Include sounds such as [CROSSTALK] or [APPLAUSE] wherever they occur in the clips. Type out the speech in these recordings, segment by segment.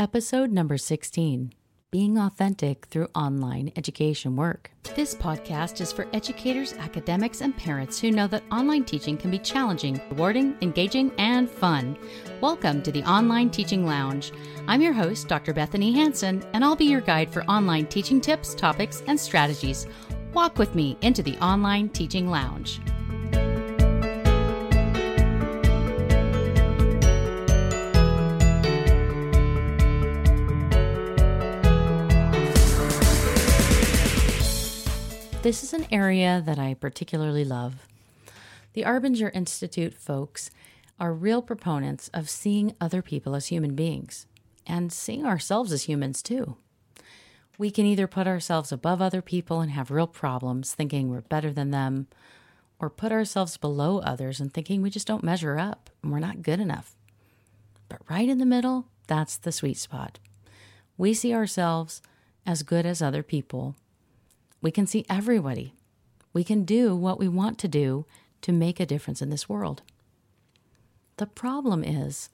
Episode number 16 Being Authentic Through Online Education Work. This podcast is for educators, academics, and parents who know that online teaching can be challenging, rewarding, engaging, and fun. Welcome to the Online Teaching Lounge. I'm your host, Dr. Bethanie Hansen, and I'll be your guide for online teaching tips, topics, and strategies. Walk with me into the Online Teaching Lounge. This is an area that I particularly love. The Arbinger Institute folks are real proponents of seeing other people as human beings and seeing ourselves as humans too. We can either put ourselves above other people and have real problems thinking we're better than them, or put ourselves below others and thinking we just don't measure up and we're not good enough. But right in the middle, that's the sweet spot. We see ourselves as good as other people we can see everybody. We can do what we want to do to make a difference in this world. The problem is,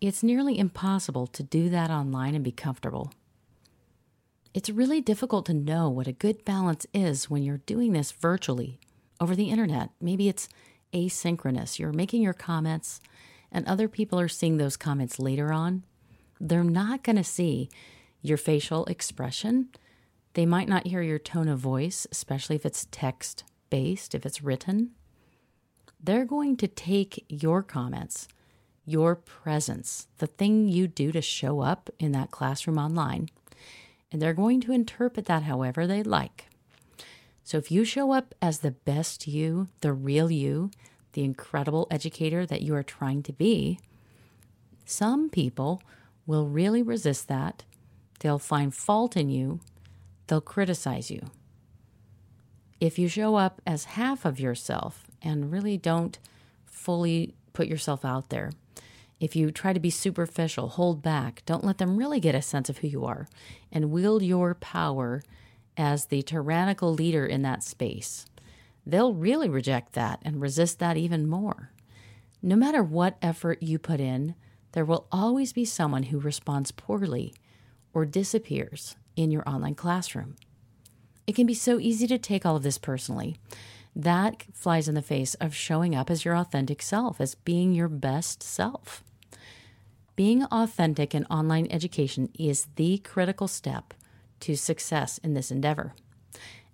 it's nearly impossible to do that online and be comfortable. It's really difficult to know what a good balance is when you're doing this virtually over the internet. Maybe it's asynchronous. You're making your comments, and other people are seeing those comments later on. They're not going to see your facial expression they might not hear your tone of voice, especially if it's text based, if it's written. They're going to take your comments, your presence, the thing you do to show up in that classroom online, and they're going to interpret that however they like. So if you show up as the best you, the real you, the incredible educator that you are trying to be, some people will really resist that. They'll find fault in you they'll criticize you. If you show up as half of yourself and really don't fully put yourself out there, if you try to be superficial, hold back, don't let them really get a sense of who you are, and wield your power as the tyrannical leader in that space, they'll really reject that and resist that even more. No matter what effort you put in, there will always be someone who responds poorly or disappears in your online classroom. It can be so easy to take all of this personally. That flies in the face of showing up as your authentic self, as being your best self. Being authentic in online education is the critical step to success in this endeavor.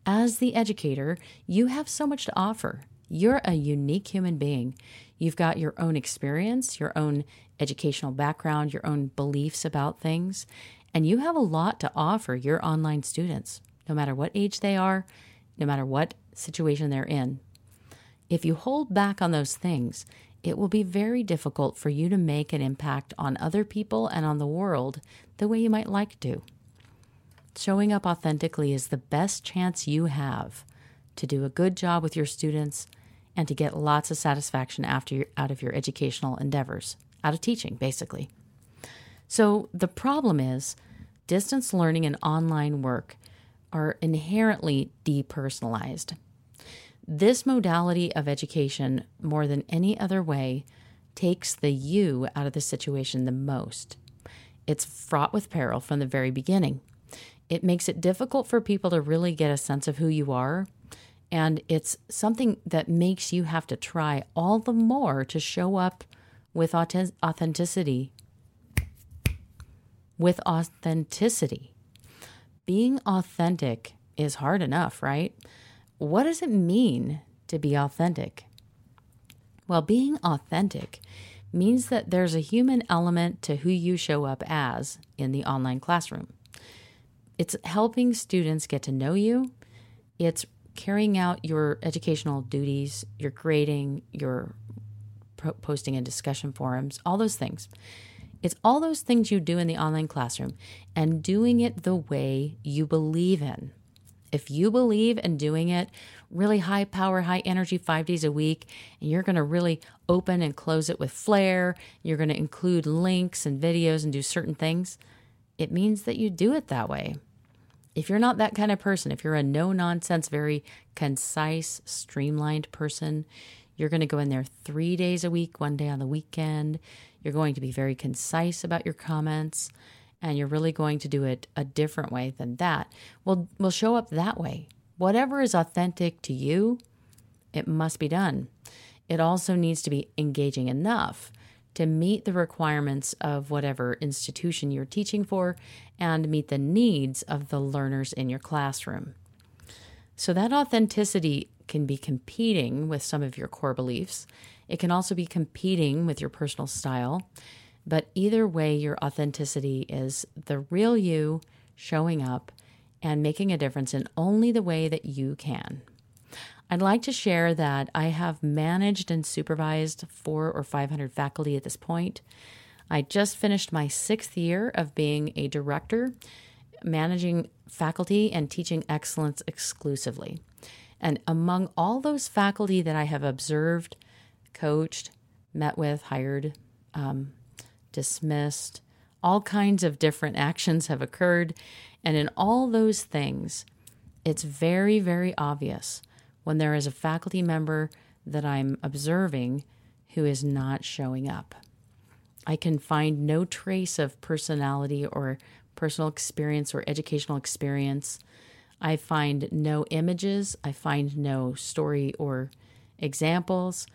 As the educator, you have so much to offer. You're a unique human being. You've got your own experience, your own educational background, your own beliefs about things, and you have a lot to offer your online students, no matter what age they are, no matter what situation they're in. If you hold back on those things, it will be very difficult for you to make an impact on other people and on the world the way you might like to. Showing up authentically is the best chance you have to do a good job with your students and to get lots of satisfaction after out of your educational endeavors, out of teaching, basically. So the problem is distance learning and online work are inherently depersonalized. This modality of education, more than any other way, takes the you out of the situation the most. It's fraught with peril from the very beginning. It makes it difficult for people to really get a sense of who you are. And it's something that makes you have to try all the more to show up with authenticity with authenticity. Being authentic is hard enough, right? What does it mean to be authentic? Well, being authentic means that there's a human element to who you show up as in the online classroom. It's helping students get to know you. It's carrying out your educational duties, your grading, your posting in discussion forums, all those things. It's all those things you do in the online classroom and doing it the way you believe in. If you believe in doing it really high power, high energy five days a week, and you're going to really open and close it with flair, you're going to include links and videos and do certain things, it means that you do it that way. If you're not that kind of person, if you're a no nonsense, very concise, streamlined person, you're going to go in there three days a week, one day on the weekend. You're going to be very concise about your comments. and you're really going to do it a different way than that, We'll, we'll show up that way. Whatever is authentic to you, it must be done. It also needs to be engaging enough to meet the requirements of whatever institution you're teaching for and meet the needs of the learners in your classroom. So that authenticity can be competing with some of your core beliefs. It can also be competing with your personal style. But either way, your authenticity is the real you showing up and making a difference in only the way that you can. I'd like to share that I have managed and supervised four or 500 faculty at this point. I just finished my sixth year of being a director, managing faculty and teaching excellence exclusively. And among all those faculty that I have observed, coached, met with, hired, um, dismissed, all kinds of different actions have occurred. And in all those things, it's very, very obvious when there is a faculty member that I'm observing who is not showing up. I can find no trace of personality or personal experience or educational experience. I find no images. I find no story or examples.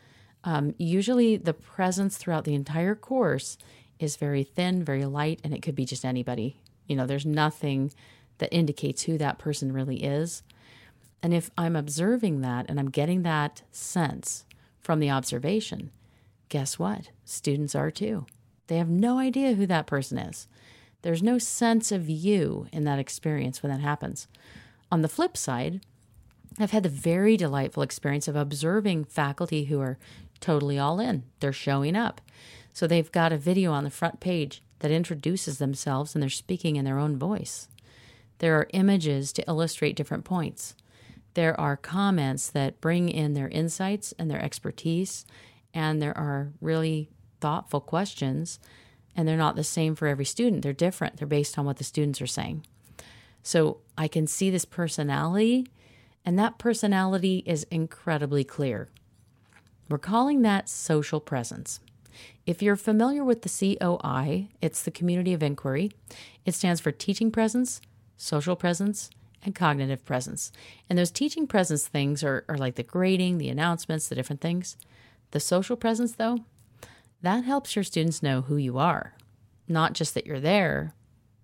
Um, usually, the presence throughout the entire course is very thin, very light, and it could be just anybody. You know, there's nothing that indicates who that person really is. And if I'm observing that and I'm getting that sense from the observation, guess what? Students are too. They have no idea who that person is. There's no sense of you in that experience when that happens. On the flip side, I've had the very delightful experience of observing faculty who are totally all in. They're showing up. So they've got a video on the front page that introduces themselves and they're speaking in their own voice. There are images to illustrate different points there are comments that bring in their insights and their expertise, and there are really thoughtful questions, and they're not the same for every student. They're different, they're based on what the students are saying. So I can see this personality, and that personality is incredibly clear. We're calling that social presence. If you're familiar with the COI, it's the Community of Inquiry. It stands for Teaching Presence, Social Presence, and cognitive presence. And those teaching presence things are, are like the grading, the announcements, the different things. The social presence, though, that helps your students know who you are. Not just that you're there,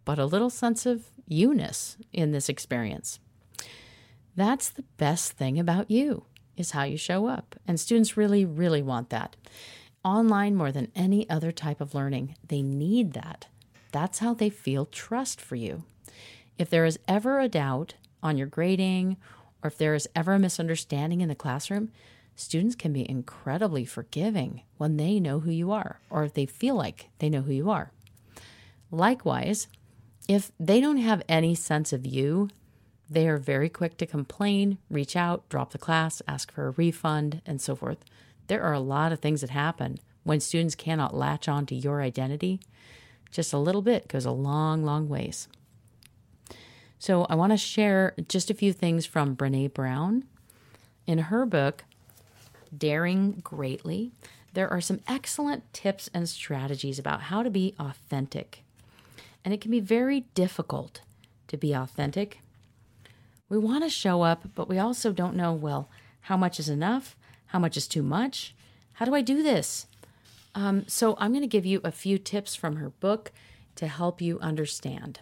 but a little sense of you ness in this experience. That's the best thing about you, is how you show up. And students really, really want that. Online, more than any other type of learning, they need that. That's how they feel trust for you. If there is ever a doubt on your grading or if there is ever a misunderstanding in the classroom, students can be incredibly forgiving when they know who you are or if they feel like they know who you are. Likewise, if they don't have any sense of you, they are very quick to complain, reach out, drop the class, ask for a refund, and so forth. There are a lot of things that happen when students cannot latch on to your identity. Just a little bit goes a long, long ways. So I want to share just a few things from Brene Brown. In her book, Daring Greatly, there are some excellent tips and strategies about how to be authentic. And it can be very difficult to be authentic. We want to show up, but we also don't know, well, how much is enough? How much is too much? How do I do this? Um, so I'm going to give you a few tips from her book to help you understand.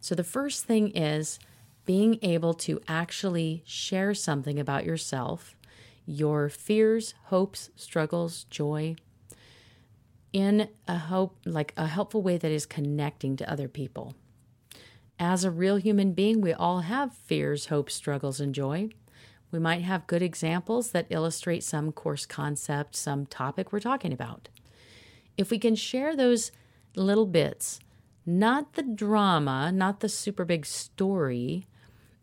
So, the first thing is being able to actually share something about yourself, your fears, hopes, struggles, joy, in a hope like a helpful way that is connecting to other people. As a real human being, we all have fears, hopes, struggles, and joy. We might have good examples that illustrate some course concept, some topic we're talking about. If we can share those little bits not the drama, not the super big story,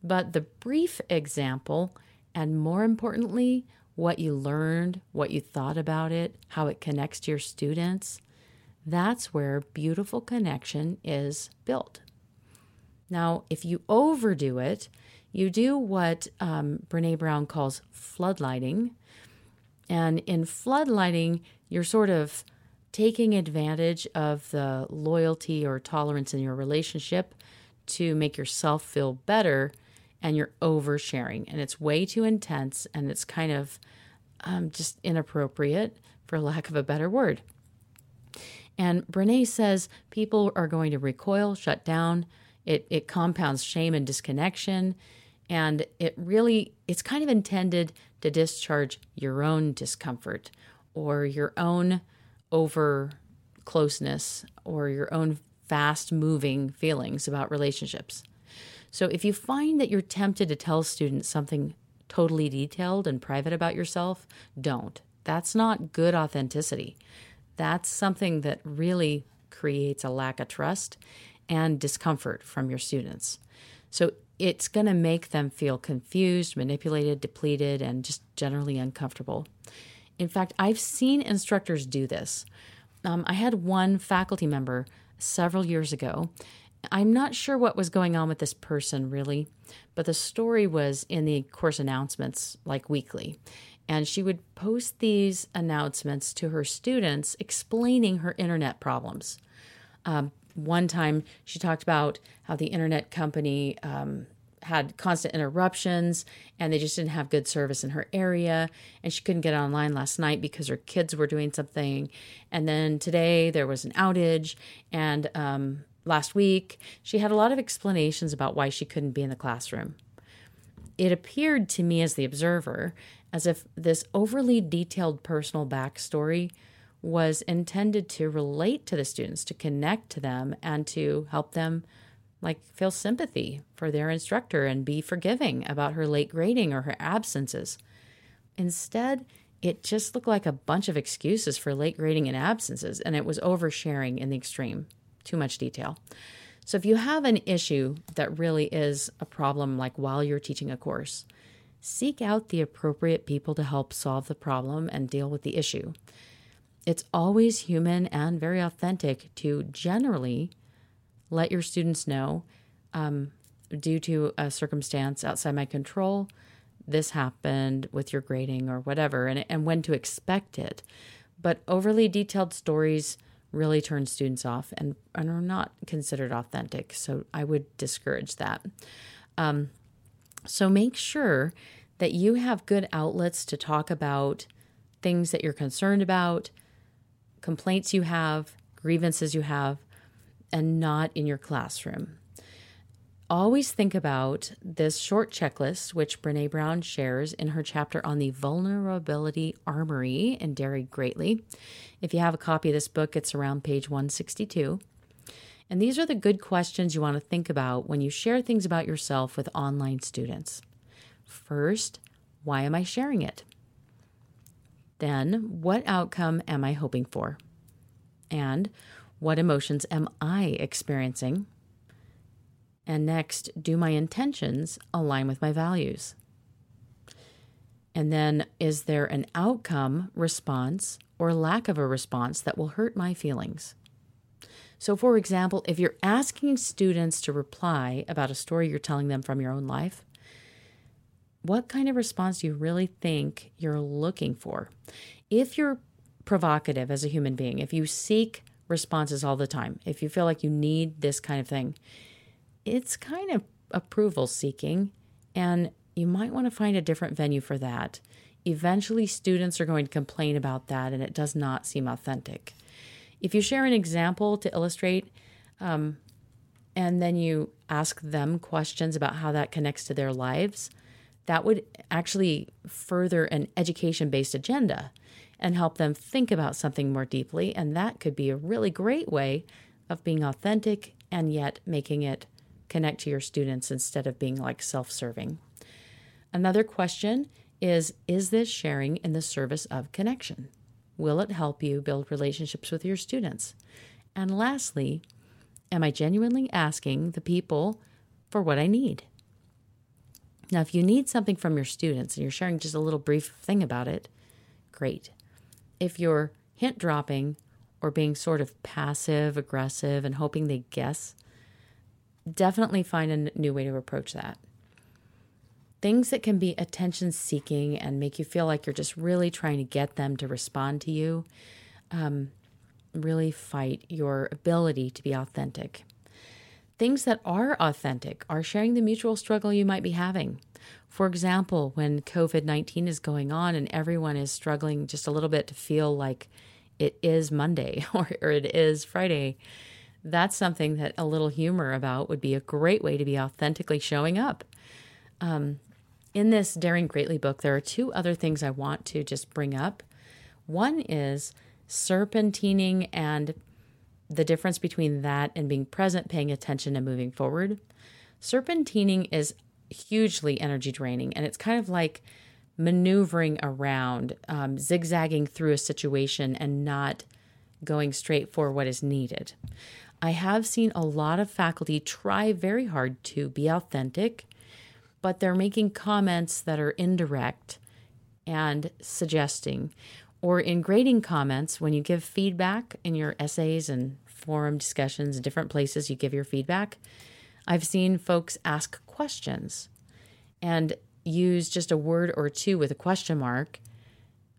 but the brief example, and more importantly, what you learned, what you thought about it, how it connects to your students. That's where beautiful connection is built. Now, if you overdo it, you do what um, Brene Brown calls floodlighting. And in floodlighting, you're sort of taking advantage of the loyalty or tolerance in your relationship to make yourself feel better and you're oversharing and it's way too intense and it's kind of um, just inappropriate for lack of a better word and brene says people are going to recoil shut down it, it compounds shame and disconnection and it really it's kind of intended to discharge your own discomfort or your own over closeness or your own fast moving feelings about relationships. So if you find that you're tempted to tell students something totally detailed and private about yourself, don't. That's not good authenticity. That's something that really creates a lack of trust and discomfort from your students. So it's going to make them feel confused, manipulated, depleted, and just generally uncomfortable. In fact, I've seen instructors do this. Um, I had one faculty member several years ago. I'm not sure what was going on with this person really, but the story was in the course announcements like weekly. And she would post these announcements to her students explaining her internet problems. Um, one time she talked about how the internet company um, had constant interruptions and they just didn't have good service in her area and she couldn't get online last night because her kids were doing something and then today there was an outage and um, last week she had a lot of explanations about why she couldn't be in the classroom it appeared to me as the observer as if this overly detailed personal backstory was intended to relate to the students, to connect to them, and to help them like feel sympathy for their instructor and be forgiving about her late grading or her absences. Instead, it just looked like a bunch of excuses for late grading and absences, and it was oversharing in the extreme. Too much detail. So, if you have an issue that really is a problem, like while you're teaching a course, seek out the appropriate people to help solve the problem and deal with the issue. It's always human and very authentic to generally let your students know um, due to a circumstance outside my control, this happened with your grading or whatever, and, and when to expect it. But overly detailed stories really turn students off and, and are not considered authentic. So I would discourage that. Um, so make sure that you have good outlets to talk about things that you're concerned about, complaints you have, grievances you have, and not in your classroom. Always think about this short checklist, which Brene Brown shares in her chapter on the vulnerability armory in Dare Greatly. If you have a copy of this book, it's around page 162. And these are the good questions you want to think about when you share things about yourself with online students. First, why am I sharing it? Then, what outcome am I hoping for? And what emotions am I experiencing? And next, do my intentions align with my values? And then, is there an outcome, response, or lack of a response that will hurt my feelings? So, for example, if you're asking students to reply about a story you're telling them from your own life, what kind of response do you really think you're looking for? If you're provocative as a human being, if you seek responses all the time. If you feel like you need this kind of thing, it's kind of approval seeking, and you might want to find a different venue for that. Eventually, students are going to complain about that, and it does not seem authentic. If you share an example to illustrate, um, and then you ask them questions about how that connects to their lives, that would actually further an education based agenda and help them think about something more deeply. And that could be a really great way of being authentic and yet making it connect to your students instead of being like self serving. Another question is Is this sharing in the service of connection? Will it help you build relationships with your students? And lastly, am I genuinely asking the people for what I need? Now, if you need something from your students and you're sharing just a little brief thing about it, great if you're hint dropping or being sort of passive aggressive and hoping they guess, definitely find a new way to approach that. Things that can be attention seeking and make you feel like you're just really trying to get them to respond to you. Um, really fight your ability to be authentic. Things that are authentic are sharing the mutual struggle you might be having. For example, when COVID 19 is going on and everyone is struggling just a little bit to feel like it is Monday [LAUGHS] or, or it is Friday, that's something that a little humor about would be a great way to be authentically showing up. Um, in this Daring Greatly book, there are two other things I want to just bring up. One is serpentining and the difference between that and being present, paying attention, and moving forward. Serpentining is hugely energy draining, and it's kind of like maneuvering around, um, zigzagging through a situation, and not going straight for what is needed. I have seen a lot of faculty try very hard to be authentic, but they're making comments that are indirect and suggesting. Or in grading comments, when you give feedback in your essays and forum discussions, different places you give your feedback, I've seen folks ask questions and use just a word or two with a question mark.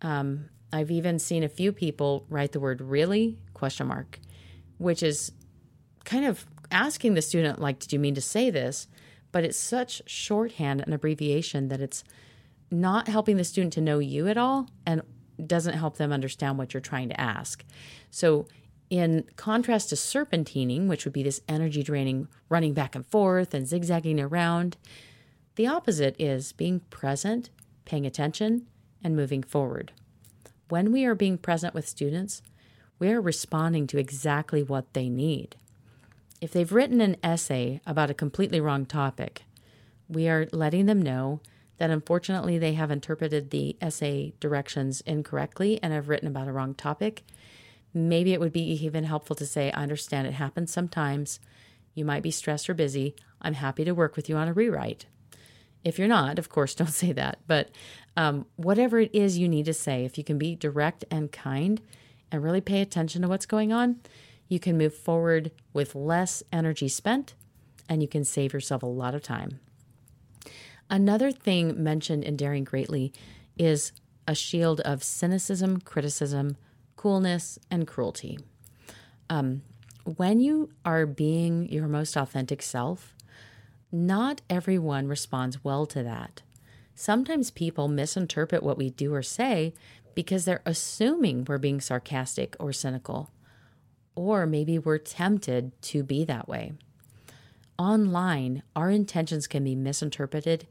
Um, I've even seen a few people write the word really question mark, which is kind of asking the student, like, did you mean to say this? But it's such shorthand and abbreviation that it's not helping the student to know you at all and doesn't help them understand what you're trying to ask. So, in contrast to serpentining, which would be this energy draining running back and forth and zigzagging around, the opposite is being present, paying attention, and moving forward. When we are being present with students, we are responding to exactly what they need. If they've written an essay about a completely wrong topic, we are letting them know that unfortunately they have interpreted the essay directions incorrectly and have written about a wrong topic. Maybe it would be even helpful to say, I understand it happens sometimes. You might be stressed or busy. I'm happy to work with you on a rewrite. If you're not, of course, [LAUGHS] don't say that. But um, whatever it is you need to say, if you can be direct and kind and really pay attention to what's going on, you can move forward with less energy spent and you can save yourself a lot of time. Another thing mentioned in Daring Greatly is a shield of cynicism, criticism, coolness, and cruelty. Um, when you are being your most authentic self, not everyone responds well to that. Sometimes people misinterpret what we do or say because they're assuming we're being sarcastic or cynical or maybe we're tempted to be that way. Online, our intentions can be misinterpreted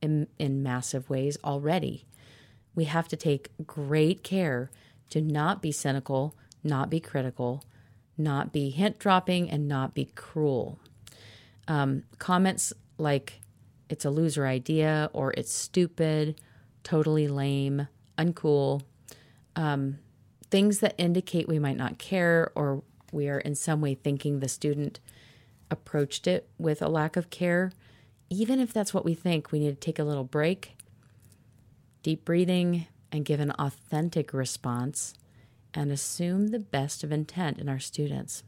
in, in massive ways already. We have to take great care to not be cynical, not be critical, not be hint dropping, and not be cruel. Um, comments like, it's a loser idea, or it's stupid, totally lame, uncool, um, things that indicate we might not care or we are in some way thinking the student approached it with a lack of care, even if that's what we think, we need to take a little break, deep breathing, and give an authentic response and assume the best of intent in our students.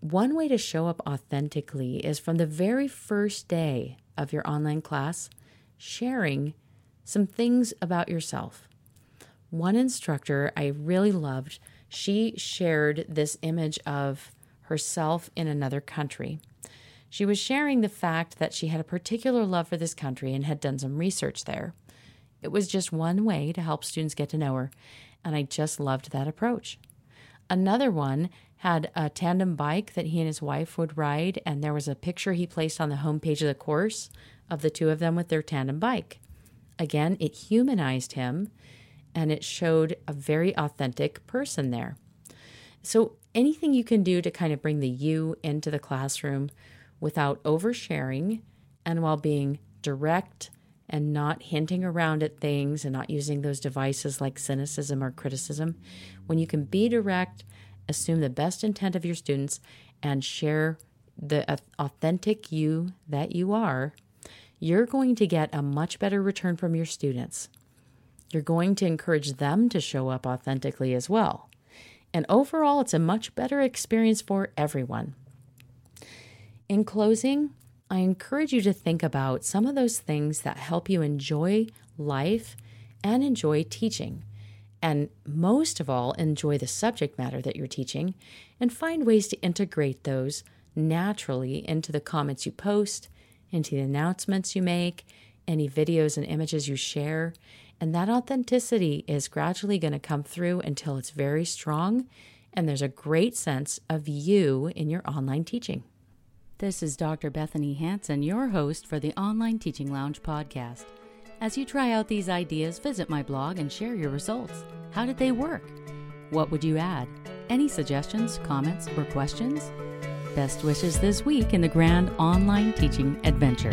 One way to show up authentically is from the very first day of your online class, sharing some things about yourself. One instructor I really loved, she shared this image of herself in another country. She was sharing the fact that she had a particular love for this country and had done some research there. It was just one way to help students get to know her, and I just loved that approach. Another one had a tandem bike that he and his wife would ride, and there was a picture he placed on the homepage of the course of the two of them with their tandem bike. Again, it humanized him and it showed a very authentic person there. So, anything you can do to kind of bring the you into the classroom without oversharing and while being direct and not hinting around at things and not using those devices like cynicism or criticism, when you can be direct, assume the best intent of your students, and share the authentic you that you are, you're going to get a much better return from your students. You're going to encourage them to show up authentically as well. And overall, it's a much better experience for everyone. In closing, I encourage you to think about some of those things that help you enjoy life and enjoy teaching, and most of all, enjoy the subject matter that you're teaching and find ways to integrate those naturally into the comments you post, into the announcements you make, any videos and images you share. And that authenticity is gradually going to come through until it's very strong and there's a great sense of you in your online teaching. This is Dr. Bethanie Hansen, your host for the Online Teaching Lounge podcast. As you try out these ideas, visit my blog and share your results. How did they work? What would you add? Any suggestions, comments, or questions? Best wishes this week in the grand online teaching adventure.